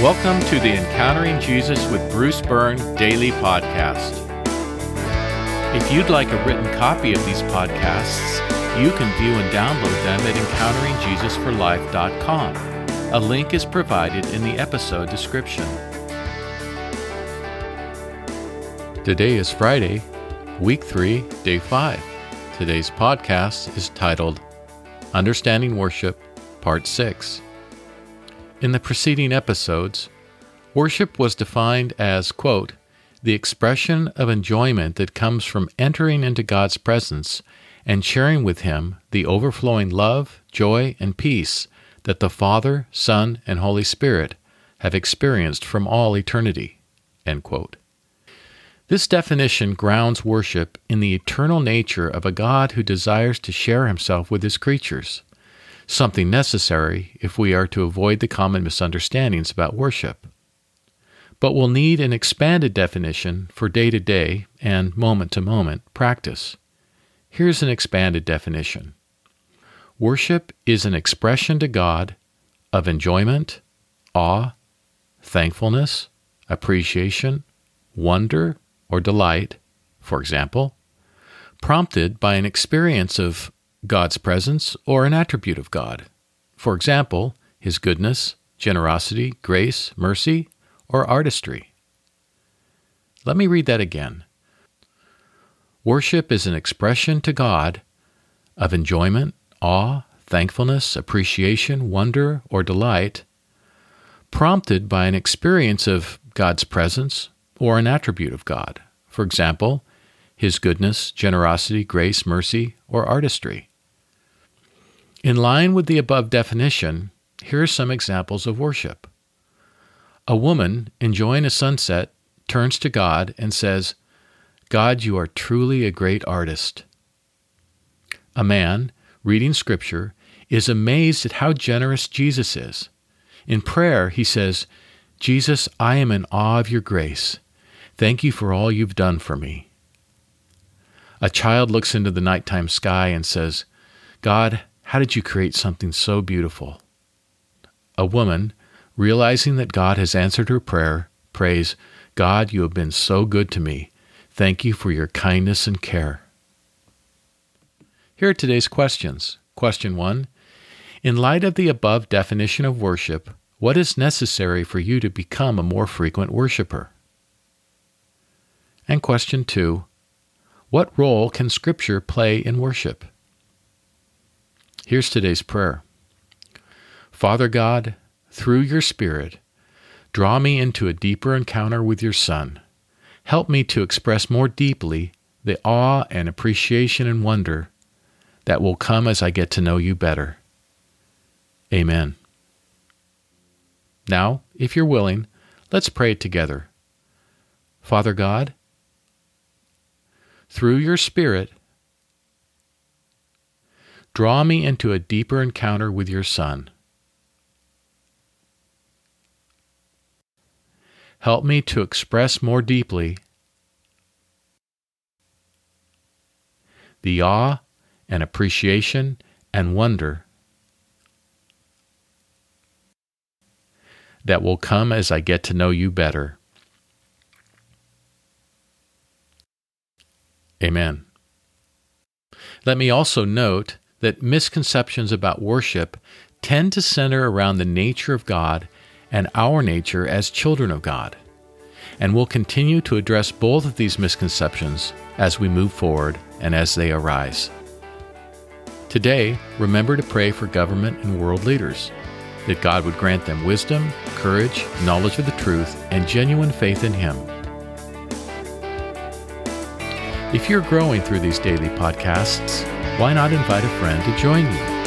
Welcome to the Encountering Jesus with Bruce Byrne daily podcast. If you'd like a written copy of these podcasts, you can view and download them at encounteringjesusforlife.com. A link is provided in the episode description. Today is Friday, week 3, day 5. Today's podcast is titled Understanding Worship, Part 6. In the preceding episodes, worship was defined as, quote, the expression of enjoyment that comes from entering into God's presence and sharing with Him the overflowing love, joy, and peace that the Father, Son, and Holy Spirit have experienced from all eternity. This definition grounds worship in the eternal nature of a God who desires to share Himself with His creatures something necessary if we are to avoid the common misunderstandings about worship. But we'll need an expanded definition for day to day and moment to moment practice. Here's an expanded definition Worship is an expression to God of enjoyment, awe, thankfulness, appreciation, wonder, or delight, for example, prompted by an experience of God's presence, or an attribute of God. For example, His goodness, generosity, grace, mercy, or artistry. Let me read that again. Worship is an expression to God of enjoyment, awe, thankfulness, appreciation, wonder, or delight, prompted by an experience of God's presence or an attribute of God. For example, His goodness, generosity, grace, mercy, or artistry. In line with the above definition, here are some examples of worship. A woman enjoying a sunset turns to God and says, God, you are truly a great artist. A man, reading Scripture, is amazed at how generous Jesus is. In prayer, he says, Jesus, I am in awe of your grace. Thank you for all you've done for me. A child looks into the nighttime sky and says, God, how did you create something so beautiful? A woman, realizing that God has answered her prayer, prays, God, you have been so good to me. Thank you for your kindness and care. Here are today's questions. Question 1 In light of the above definition of worship, what is necessary for you to become a more frequent worshiper? And question 2 What role can Scripture play in worship? Here's today's prayer Father God, through your Spirit, draw me into a deeper encounter with your Son. Help me to express more deeply the awe and appreciation and wonder that will come as I get to know you better. Amen. Now, if you're willing, let's pray it together. Father God, through your Spirit, Draw me into a deeper encounter with your Son. Help me to express more deeply the awe and appreciation and wonder that will come as I get to know you better. Amen. Let me also note that misconceptions about worship tend to center around the nature of God and our nature as children of God. And we'll continue to address both of these misconceptions as we move forward and as they arise. Today, remember to pray for government and world leaders, that God would grant them wisdom, courage, knowledge of the truth, and genuine faith in Him. If you're growing through these daily podcasts, why not invite a friend to join you?